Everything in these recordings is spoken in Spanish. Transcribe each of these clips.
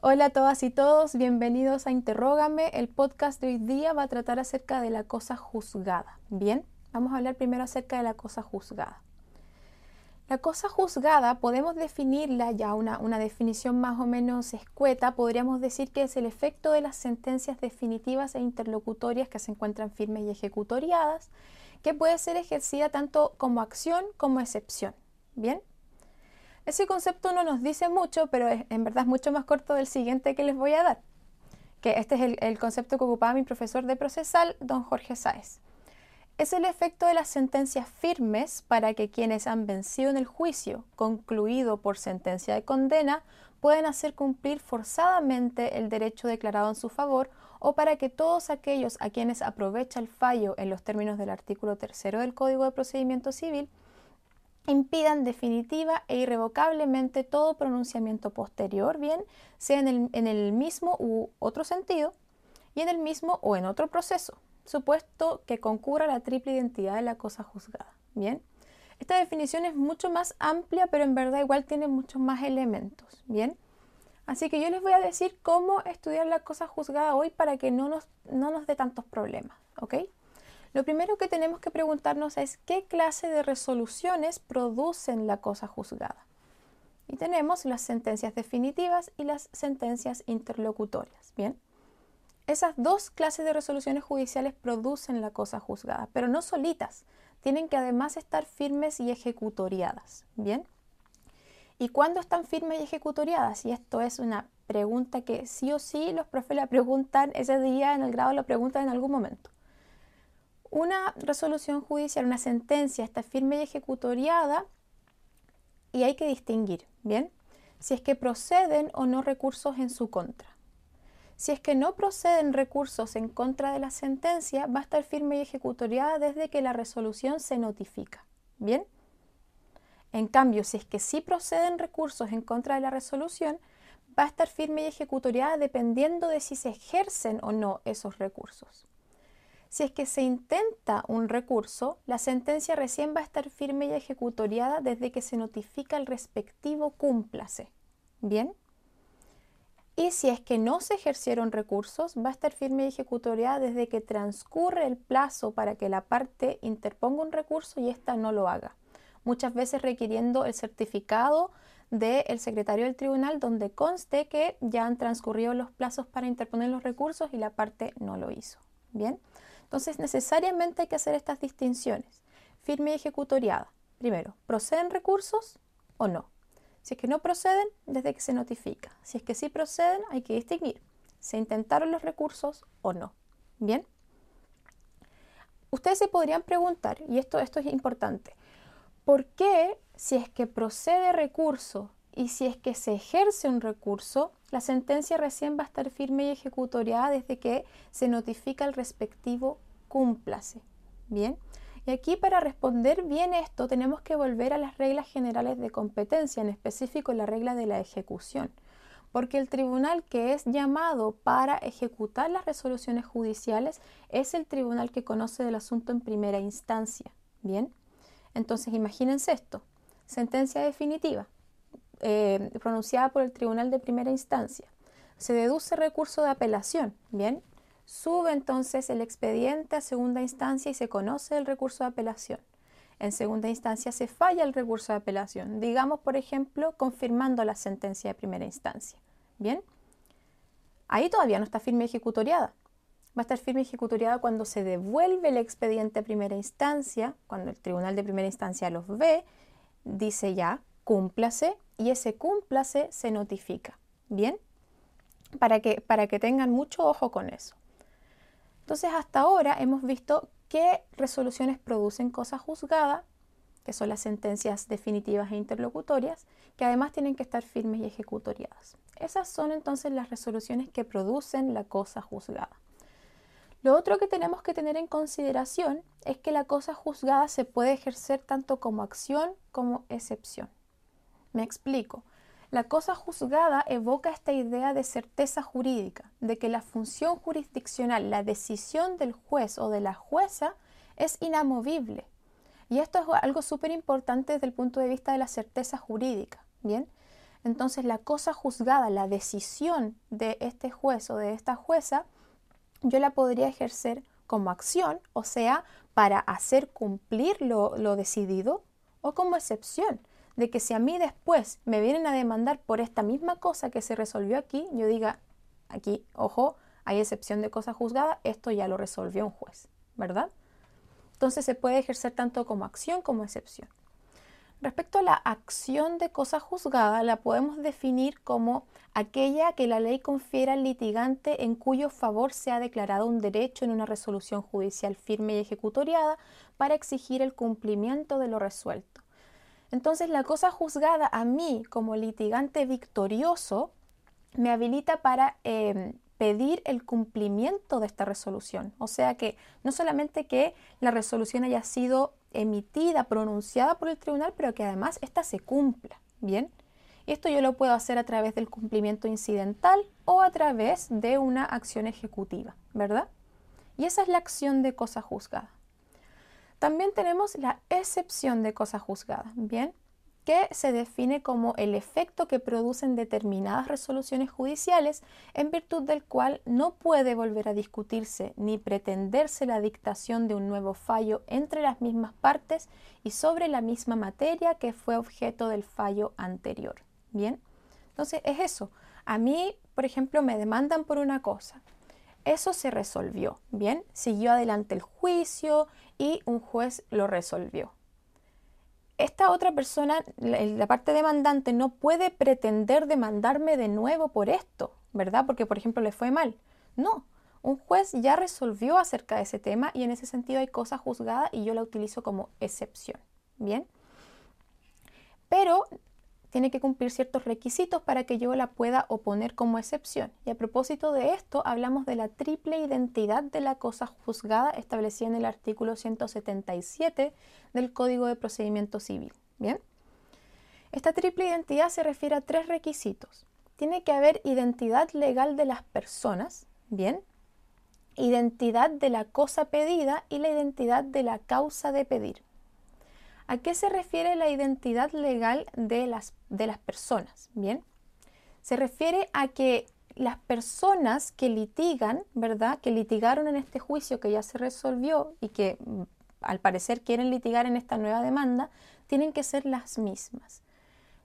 Hola a todas y todos, bienvenidos a Interrógame. El podcast de hoy día va a tratar acerca de la cosa juzgada. Bien, vamos a hablar primero acerca de la cosa juzgada. La cosa juzgada podemos definirla ya una, una definición más o menos escueta, podríamos decir que es el efecto de las sentencias definitivas e interlocutorias que se encuentran firmes y ejecutoriadas, que puede ser ejercida tanto como acción como excepción. Bien, ese concepto no nos dice mucho, pero en verdad es mucho más corto del siguiente que les voy a dar, que este es el, concepto que ocupaba mi profesor de procesal, don Jorge Sáez. Es el efecto de las sentencias firmes para que quienes han vencido en el juicio, concluido por sentencia de condena, puedan hacer cumplir forzadamente el derecho declarado en su favor o para que todos aquellos a quienes aprovecha el fallo en los términos del artículo tercero del Código de Procedimiento Civil impidan definitiva e irrevocablemente todo pronunciamiento posterior, bien, sea en el, mismo u otro sentido, y en el mismo o en otro proceso, supuesto que concurra la triple identidad de la cosa juzgada. Bien, esta definición es mucho más amplia, pero en verdad igual tiene muchos más elementos. Bien, así que yo les voy a decir cómo estudiar la cosa juzgada hoy para que no nos, no nos dé tantos problemas, ¿ok? Lo primero que tenemos que preguntarnos es qué clase de resoluciones producen la cosa juzgada. Y tenemos las sentencias definitivas y las sentencias interlocutorias. Bien, esas dos clases de resoluciones judiciales producen la cosa juzgada, pero no solitas. Tienen que además estar firmes y ejecutoriadas. Bien, ¿y cuándo están firmes y ejecutoriadas? Y esto es una pregunta que sí o sí los profes la preguntan ese día en el grado, lo preguntan en algún momento. Una resolución judicial, una sentencia está firme y ejecutoriada y hay que distinguir, ¿bien? Si es que proceden o no recursos en su contra. Si es que no proceden recursos en contra de la sentencia, va a estar firme y ejecutoriada desde que la resolución se notifica, ¿bien? En cambio, si es que sí proceden recursos en contra de la resolución, va a estar firme y ejecutoriada dependiendo de si se ejercen o no esos recursos. Si es que se intenta un recurso, la sentencia recién va a estar firme y ejecutoriada desde que se notifica el respectivo cúmplase. ¿Bien? Y si es que no se ejercieron recursos, va a estar firme y ejecutoriada desde que transcurre el plazo para que la parte interponga un recurso y ésta no lo haga. Muchas veces requiriendo el certificado del secretario del tribunal donde conste que ya han transcurrido los plazos para interponer los recursos y la parte no lo hizo. Bien, entonces, necesariamente hay que hacer estas distinciones. Firme y ejecutoriada. Primero, ¿proceden recursos o no? Si es que no proceden, desde que se notifica. Si es que sí proceden, hay que distinguir. ¿Se intentaron los recursos o no? Bien. Ustedes se podrían preguntar, y esto, esto es importante, ¿por qué si es que procede recurso y si es que se ejerce un recurso, la sentencia recién va a estar firme y ejecutoriada desde que se notifica el respectivo cúmplase. Bien, y aquí para responder bien esto tenemos que volver a las reglas generales de competencia, en específico la regla de la ejecución, porque el tribunal que es llamado para ejecutar las resoluciones judiciales es el tribunal que conoce del asunto en primera instancia. Bien, entonces imagínense esto, sentencia definitiva eh, pronunciada por el Tribunal de Primera Instancia. Se deduce recurso de apelación, ¿bien? Sube entonces el expediente a segunda instancia y se conoce el recurso de apelación. En segunda instancia se falla el recurso de apelación, digamos, por ejemplo, confirmando la sentencia de primera instancia. ¿Bien? Ahí todavía no está firme ejecutoriada. Va a estar firme ejecutoriada cuando se devuelve el expediente a primera instancia, cuando el tribunal de primera instancia los ve, dice ya, cúmplase y ese cúmplase se notifica. ¿Bien? Para que, para que tengan mucho ojo con eso. Entonces, hasta ahora hemos visto qué resoluciones producen cosa juzgada, que son las sentencias definitivas e interlocutorias, que además tienen que estar firmes y ejecutoriadas. Esas son entonces las resoluciones que producen la cosa juzgada. Lo otro que tenemos que tener en consideración es que la cosa juzgada se puede ejercer tanto como acción como excepción. Me explico. La cosa juzgada evoca esta idea de certeza jurídica, de que la función jurisdiccional, la decisión del juez o de la jueza es inamovible. Y esto es algo súper importante desde el punto de vista de la certeza jurídica. Bien, entonces la cosa juzgada, la decisión de este juez o de esta jueza, yo la podría ejercer como acción, o sea, para hacer cumplir lo, lo decidido, o como excepción, de que si a mí después me vienen a demandar por esta misma cosa que se resolvió aquí, yo diga, aquí, ojo, hay excepción de cosa juzgada, esto ya lo resolvió un juez, ¿verdad? Entonces se puede ejercer tanto como acción como excepción. Respecto a la acción de cosa juzgada, la podemos definir como aquella que la ley confiera al litigante en cuyo favor se ha declarado un derecho en una resolución judicial firme y ejecutoriada para exigir el cumplimiento de lo resuelto. Entonces, la cosa juzgada a mí como litigante victorioso me habilita para em, pedir el cumplimiento de esta resolución. O sea que no solamente que la resolución haya sido emitida, pronunciada por el tribunal, pero que además ésta se cumpla. Bien, esto yo lo puedo hacer a través del cumplimiento incidental o a través de una acción ejecutiva, ¿verdad? Y esa es la acción de cosa juzgada. También tenemos la excepción de cosa juzgada, ¿bien? que se define como el efecto que producen determinadas resoluciones judiciales en virtud del cual no puede volver a discutirse ni pretenderse la dictación de un nuevo fallo entre las mismas partes y sobre la misma materia que fue objeto del fallo anterior. Bien, entonces es eso. A mí, por ejemplo, me demandan por una cosa. Eso se resolvió, bien, siguió adelante el juicio y un juez lo resolvió esta otra persona, la, parte demandante, no puede pretender demandarme de nuevo por esto, ¿verdad? Porque, por ejemplo, le fue mal. No, un juez ya resolvió acerca de ese tema y en ese sentido hay cosa juzgada y yo la utilizo como excepción. Bien. Pero tiene que cumplir ciertos requisitos para que yo la pueda oponer como excepción. Y a propósito de esto, hablamos de la triple identidad de la cosa juzgada establecida en el artículo 177 del Código de Procedimiento Civil. Bien. Esta triple identidad se refiere a tres requisitos. Tiene que haber identidad legal de las personas, bien, identidad de la cosa pedida y la identidad de la causa de pedir. ¿A qué se refiere la identidad legal de las, de las personas? Bien, se refiere a que las personas que litigan, ¿verdad? Que litigaron en este juicio que ya se resolvió y que mm, al parecer quieren litigar en esta nueva demanda, tienen que ser las mismas.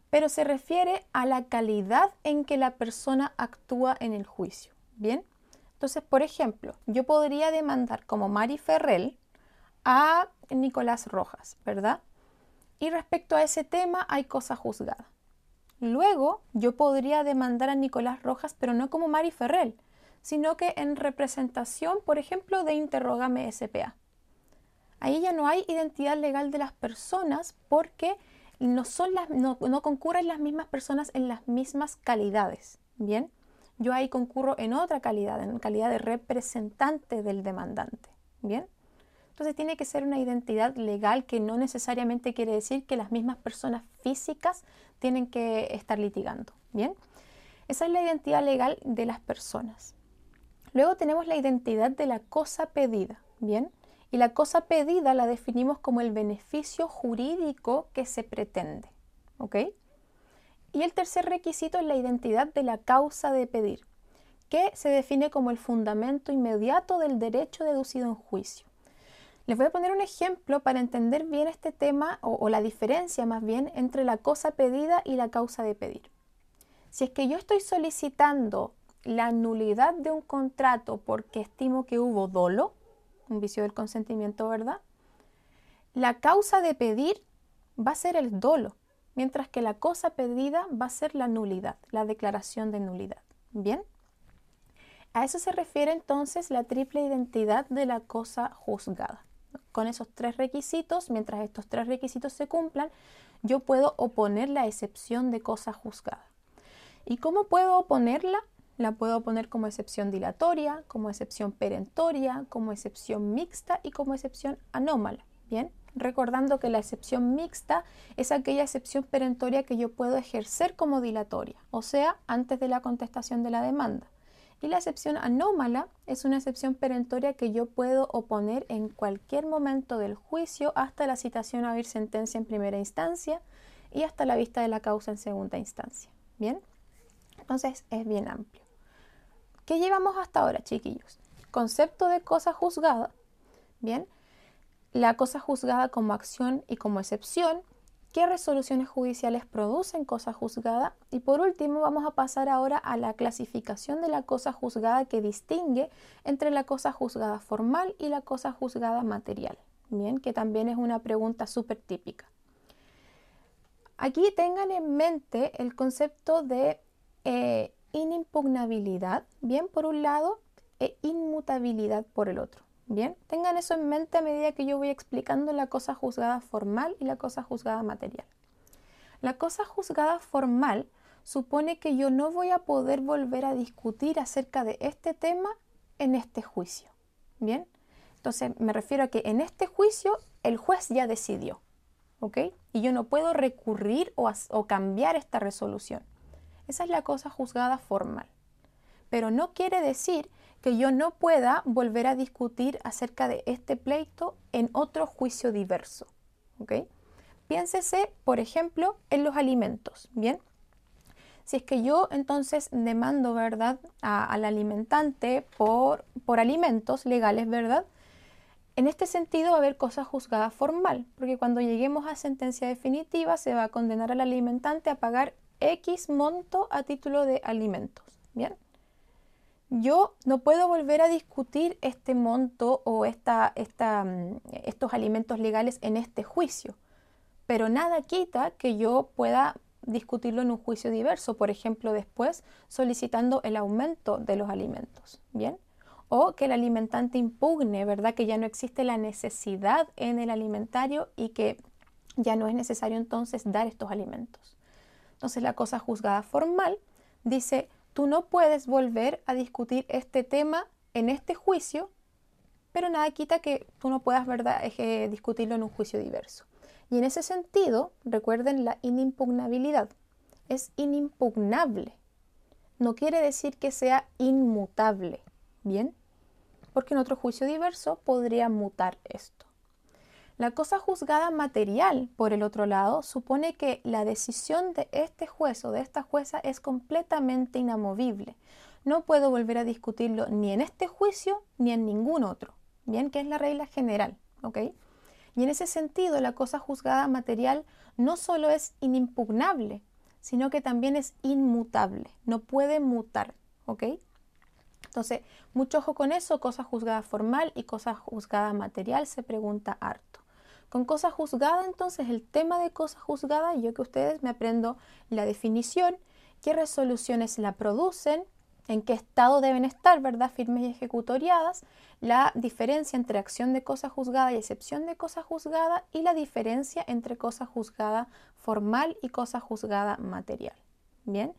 Pero se refiere a la calidad en que la persona actúa en el juicio. Bien, entonces, por ejemplo, yo podría demandar como Mari Ferrell a Nicolás Rojas, ¿verdad? Y respecto a ese tema hay cosa juzgada. Luego yo podría demandar a Nicolás Rojas, pero no como Mari Ferrell, sino que en representación, por ejemplo, de Interrogame SPA. Ahí ya no hay identidad legal de las personas porque no, no, no concurren las mismas personas en las mismas calidades. Bien, yo ahí concurro en otra calidad, en calidad de representante del demandante. Bien. Entonces tiene que ser una identidad legal que no necesariamente quiere decir que las mismas personas físicas tienen que estar litigando. Bien, esa es la identidad legal de las personas. Luego tenemos la identidad de la cosa pedida. Bien, y la cosa pedida la definimos como el beneficio jurídico que se pretende. ¿Ok? Y el tercer requisito es la identidad de la causa de pedir, que se define como el fundamento inmediato del derecho deducido en juicio. Les voy a poner un ejemplo para entender bien este tema o, la diferencia más bien entre la cosa pedida y la causa de pedir. Si es que yo estoy solicitando la nulidad de un contrato porque estimo que hubo dolo, un vicio del consentimiento, ¿verdad? La causa de pedir va a ser el dolo, mientras que la cosa pedida va a ser la nulidad, la declaración de nulidad. ¿Bien? A eso se refiere entonces la triple identidad de la cosa juzgada con esos tres requisitos, mientras estos tres requisitos se cumplan, yo puedo oponer la excepción de cosa juzgada. ¿Y cómo puedo oponerla? La puedo poner como excepción dilatoria, como excepción perentoria, como excepción mixta y como excepción anómala. Bien, recordando que la excepción mixta es aquella excepción perentoria que yo puedo ejercer como dilatoria, o sea, antes de la contestación de la demanda. Y la excepción anómala es una excepción perentoria que yo puedo oponer en cualquier momento del juicio hasta la citación a oír sentencia en primera instancia y hasta la vista de la causa en segunda instancia. Bien, entonces es bien amplio. ¿Qué llevamos hasta ahora, chiquillos? Concepto de cosa juzgada. Bien, la cosa juzgada como acción y como excepción, qué resoluciones judiciales producen cosa juzgada y por último vamos a pasar ahora a la clasificación de la cosa juzgada que distingue entre la cosa juzgada formal y la cosa juzgada material. Bien, que también es una pregunta súper típica. Aquí tengan en mente el concepto de eh, inimpugnabilidad, bien, por un lado, e inmutabilidad por el otro. Bien, tengan eso en mente a medida que yo voy explicando la cosa juzgada formal y la cosa juzgada material. La cosa juzgada formal supone que yo no voy a poder volver a discutir acerca de este tema en este juicio. Bien, entonces me refiero a que en este juicio el juez ya decidió, ¿ok? Y yo no puedo recurrir o, o cambiar esta resolución. Esa es la cosa juzgada formal. Pero no quiere decir que yo no pueda volver a discutir acerca de este pleito en otro juicio diverso. ¿ok? Piénsese, por ejemplo, en los alimentos. Bien, si es que yo entonces demando, ¿verdad?, al alimentante por, por alimentos legales, ¿verdad? En este sentido va a haber cosa juzgada formal, porque cuando lleguemos a sentencia definitiva se va a condenar al alimentante a pagar X monto a título de alimentos. Bien yo no puedo volver a discutir este monto o esta, mm, estos alimentos legales en este juicio, pero nada quita que yo pueda discutirlo en un juicio diverso, por ejemplo, después solicitando el aumento de los alimentos, ¿bien? O que el alimentante impugne, ¿verdad? Que ya no existe la necesidad en el alimentario y que ya no es necesario entonces dar estos alimentos. Entonces la cosa juzgada formal dice, Tú no puedes volver a discutir este tema en este juicio, pero nada quita que tú no puedas discutirlo en un juicio diverso. Y en ese sentido, recuerden la inimpugnabilidad. Es inimpugnable. No quiere decir que sea inmutable. ¿Bien? Porque en otro juicio diverso podría mutar esto. La cosa juzgada material, por el otro lado, supone que la decisión de este juez o de esta jueza es completamente inamovible. No puedo volver a discutirlo ni en este juicio ni en ningún otro. Bien, que es la regla general. Y en ese sentido, la cosa juzgada material no solo es inimpugnable, sino que también es inmutable, no puede mutar, ¿ok? Entonces, mucho ojo con eso, cosa juzgada formal y cosa juzgada material se pregunta harto. Con cosa juzgada, entonces, el tema de cosa juzgada, yo que ustedes me aprendo la definición, qué resoluciones la producen, en qué estado deben estar, ¿verdad? Firmes y ejecutoriadas, la diferencia entre acción de cosa juzgada y excepción de cosa juzgada y la diferencia entre cosa juzgada formal y cosa juzgada material. Bien,